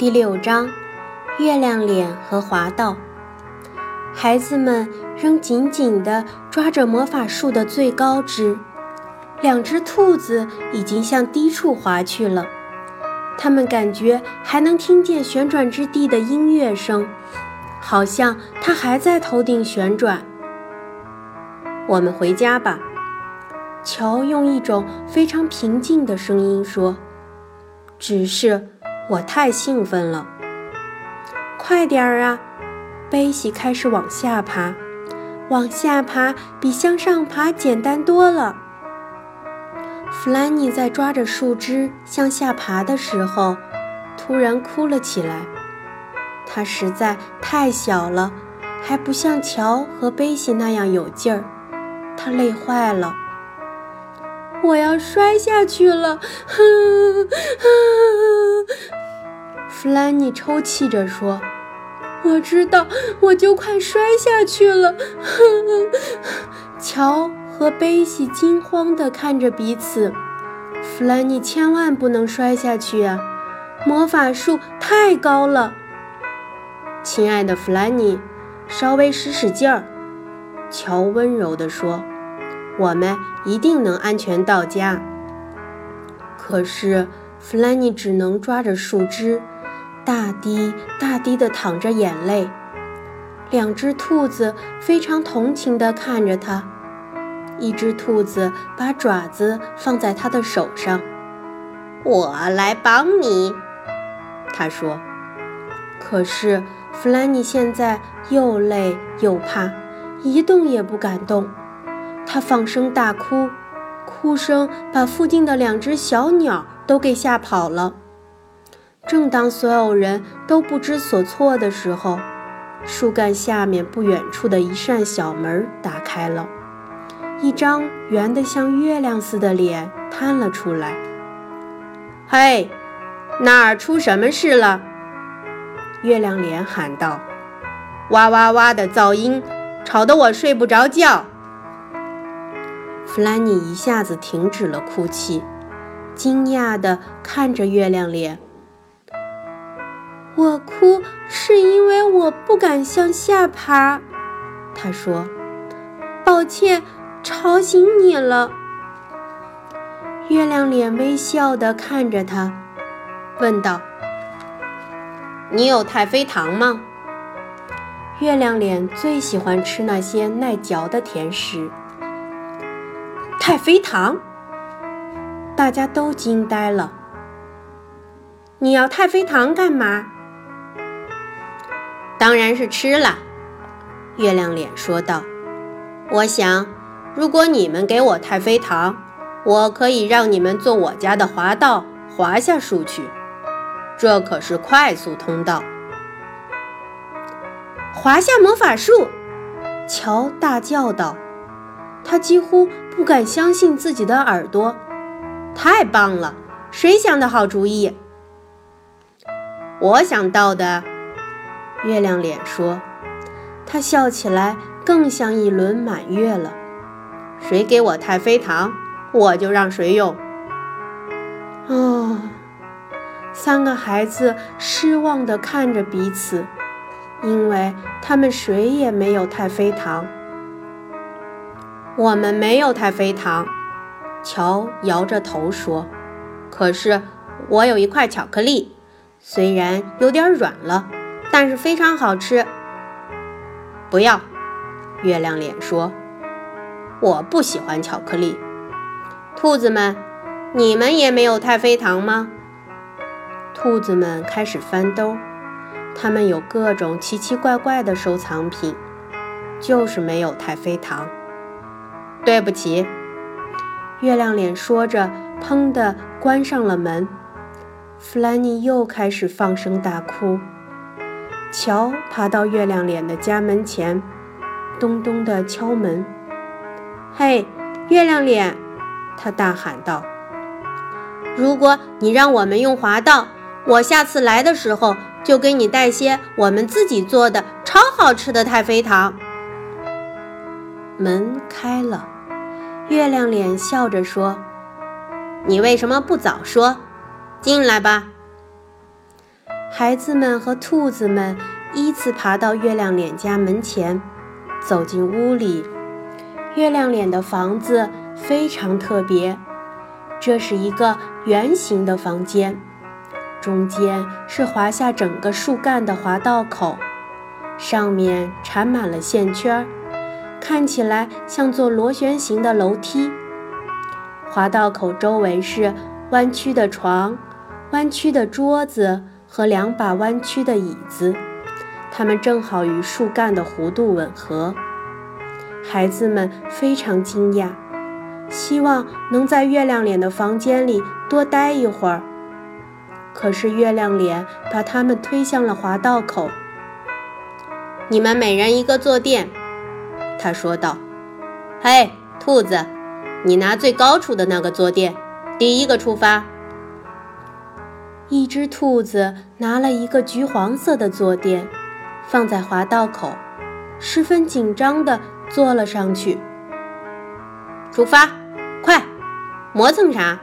第六章，月亮脸和滑道。孩子们仍紧紧地抓着魔法树的最高枝，两只兔子已经向低处滑去了。他们感觉还能听见旋转之地的音乐声，好像它还在头顶旋转。我们回家吧，乔用一种非常平静的声音说：“只是。”我太兴奋了，快点儿啊！贝西开始往下爬，往下爬比向上爬简单多了。弗兰妮在抓着树枝向下爬的时候，突然哭了起来。她实在太小了，还不像乔和贝西那样有劲儿，她累坏了。我要摔下去了！哼哼。弗兰妮抽泣着说：“我知道，我就快摔下去了。”乔和贝西惊慌地看着彼此。弗兰妮千万不能摔下去啊！魔法树太高了。亲爱的弗兰妮，稍微使使劲儿。”乔温柔地说：“我们一定能安全到家。”可是弗兰妮只能抓着树枝。大滴大滴地淌着眼泪，两只兔子非常同情地看着他。一只兔子把爪子放在他的手上，“我来帮你。”他说。可是弗兰妮现在又累又怕，一动也不敢动。他放声大哭，哭声把附近的两只小鸟都给吓跑了。正当所有人都不知所措的时候，树干下面不远处的一扇小门打开了，一张圆得像月亮似的脸探了出来。“嘿，那儿出什么事了？”月亮脸喊道，“哇哇哇的噪音吵得我睡不着觉。”弗兰妮一下子停止了哭泣，惊讶地看着月亮脸。我哭是因为我不敢向下爬，他说：“抱歉，吵醒你了。”月亮脸微笑地看着他，问道：“你有太妃糖吗？”月亮脸最喜欢吃那些耐嚼的甜食。太妃糖，大家都惊呆了。你要太妃糖干嘛？当然是吃了，月亮脸说道：“我想，如果你们给我太妃糖，我可以让你们坐我家的滑道滑下树去。这可是快速通道。”滑下魔法树，乔大叫道：“他几乎不敢相信自己的耳朵！太棒了！谁想的好主意？我想到的。”月亮脸说：“他笑起来更像一轮满月了。谁给我太妃糖，我就让谁用。”哦，三个孩子失望地看着彼此，因为他们谁也没有太妃糖。我们没有太妃糖，乔摇着头说：“可是我有一块巧克力，虽然有点软了。”但是非常好吃。不要，月亮脸说：“我不喜欢巧克力。”兔子们，你们也没有太妃糖吗？兔子们开始翻兜，他们有各种奇奇怪怪的收藏品，就是没有太妃糖。对不起，月亮脸说着，砰的关上了门。弗兰尼又开始放声大哭。乔爬到月亮脸的家门前，咚咚地敲门。“嘿，月亮脸！”他大喊道，“如果你让我们用滑道，我下次来的时候就给你带些我们自己做的超好吃的太妃糖。”门开了，月亮脸笑着说：“你为什么不早说？进来吧。”孩子们和兔子们依次爬到月亮脸家门前，走进屋里。月亮脸的房子非常特别，这是一个圆形的房间，中间是滑下整个树干的滑道口，上面缠满了线圈，看起来像座螺旋形的楼梯。滑道口周围是弯曲的床、弯曲的桌子和两把弯曲的椅子，它们正好与树干的弧度吻合。孩子们非常惊讶，希望能在月亮脸的房间里多待一会儿。可是月亮脸把他们推向了滑道口。“你们每人一个坐垫。”他说道。“嘿，兔子！”你拿最高处的那个坐垫，第一个出发。一只兔子拿了一个橘黄色的坐垫，放在滑道口，十分紧张地坐了上去。出发，快！磨蹭啥？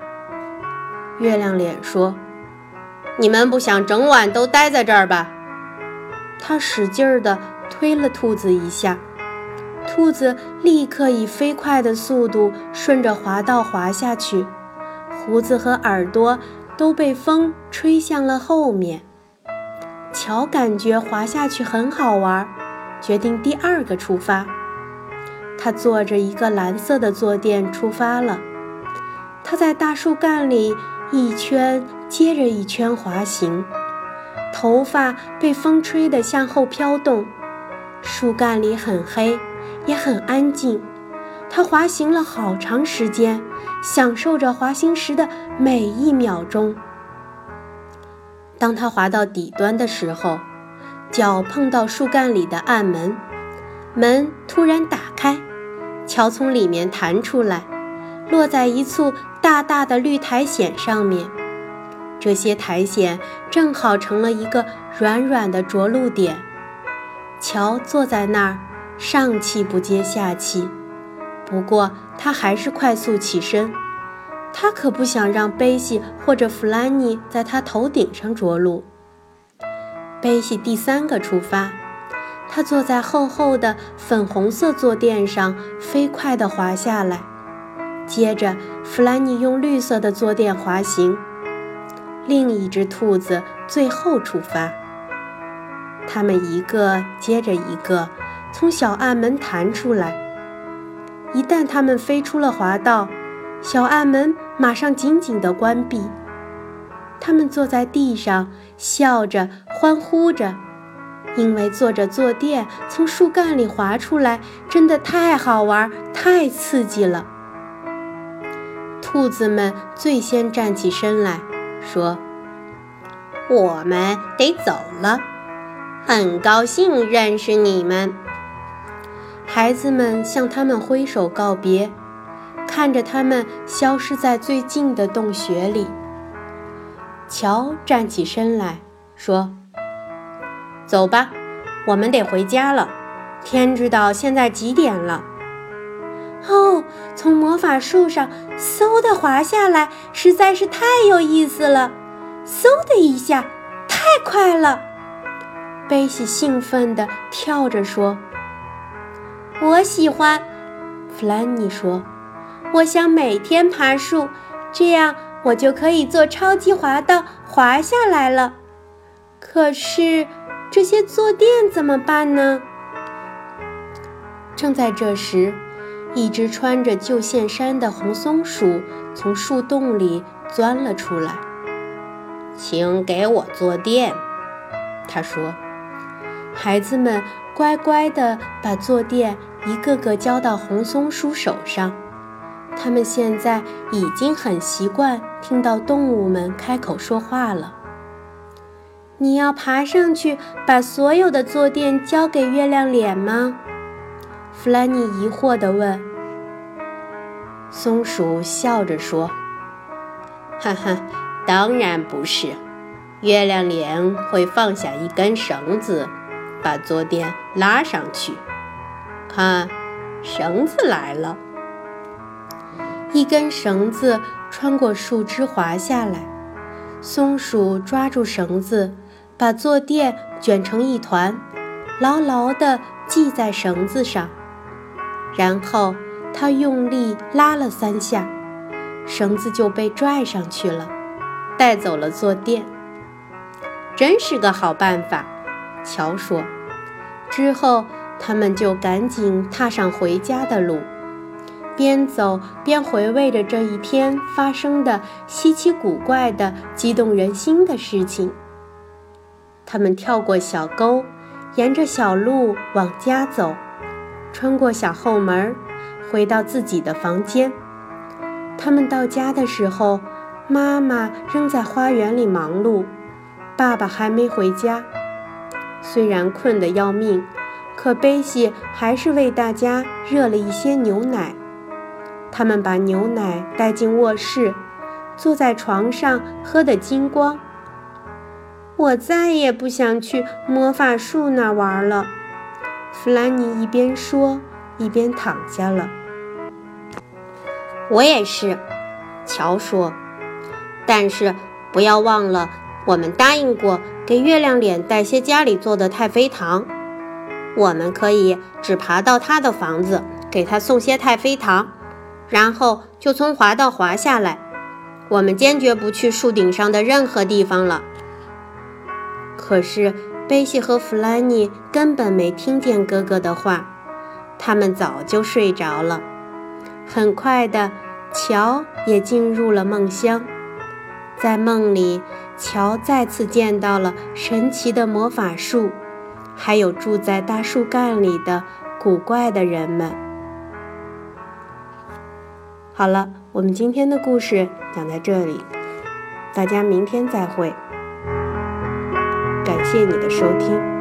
月亮脸说：“你们不想整晚都待在这儿吧？”他使劲儿地推了兔子一下。兔子立刻以飞快的速度顺着滑道滑下去，胡子和耳朵都被风吹向了后面。乔感觉滑下去很好玩，决定第二个出发。他坐着一个蓝色的坐垫出发了。他在大树干里一圈接着一圈滑行，头发被风吹得向后飘动。树干里很黑。也很安静，他滑行了好长时间，享受着滑行时的每一秒钟。当他滑到底端的时候，脚碰到树干里的暗门，门突然打开，乔从里面弹出来，落在一簇大大的绿苔藓上面。这些苔藓正好成了一个软软的着陆点。乔坐在那儿。上气不接下气，不过他还是快速起身。他可不想让贝西或者弗兰尼在他头顶上着陆。贝西第三个出发，他坐在厚厚的粉红色坐垫上，飞快地滑下来。接着，弗兰尼用绿色的坐垫滑行。另一只兔子最后出发。他们一个接着一个。从小暗门弹出来，一旦它们飞出了滑道，小暗门马上紧紧地关闭。他们坐在地上，笑着欢呼着，因为坐着坐垫从树干里滑出来，真的太好玩、太刺激了。兔子们最先站起身来说：“我们得走了，很高兴认识你们。”孩子们向他们挥手告别，看着他们消失在最近的洞穴里。乔站起身来说：“走吧，我们得回家了。天知道现在几点了。”哦，从魔法树上嗖的滑下来，实在是太有意思了！嗖的一下，太快了！贝西兴奋地跳着说。我喜欢，弗兰妮说：“我想每天爬树，这样我就可以做超级滑道滑下来了。可是这些坐垫怎么办呢？”正在这时，一只穿着旧线衫的红松鼠从树洞里钻了出来。“请给我坐垫。”他说。孩子们乖乖地把坐垫一个个交到红松鼠手上。他们现在已经很习惯听到动物们开口说话了。你要爬上去把所有的坐垫交给月亮脸吗？弗兰妮疑惑地问。松鼠笑着说：“哈哈，当然不是。月亮脸会放下一根绳子。”把坐垫拉上去，看，绳子来了。一根绳子穿过树枝滑下来，松鼠抓住绳子，把坐垫卷成一团，牢牢地系在绳子上。然后他用力拉了三下，绳子就被拽上去了，带走了坐垫。真是个好办法，乔说。之后，他们就赶紧踏上回家的路，边走边回味着这一天发生的稀奇古怪的、激动人心的事情。他们跳过小沟，沿着小路往家走。穿过小后门，回到自己的房间。他们到家的时候，妈妈仍在花园里忙碌，爸爸还没回家。虽然困得要命，可贝西还是为大家热了一些牛奶。他们把牛奶带进卧室，坐在床上喝得精光。我再也不想去魔法树那玩了。弗兰妮一边说，一边躺下了。我也是，乔说。但是不要忘了，我们答应过给月亮脸带些家里做的太妃糖。我们可以只爬到他的房子，给他送些太妃糖，然后就从滑道滑下来。我们坚决不去树顶上的任何地方了。可是。贝西和弗兰尼根本没听见哥哥的话，他们早就睡着了。很快的，乔也进入了梦乡。在梦里，乔再次见到了神奇的魔法树，还有住在大树干里的古怪的人们。好了，我们今天的故事讲在这里，大家明天再会。感谢你的收听。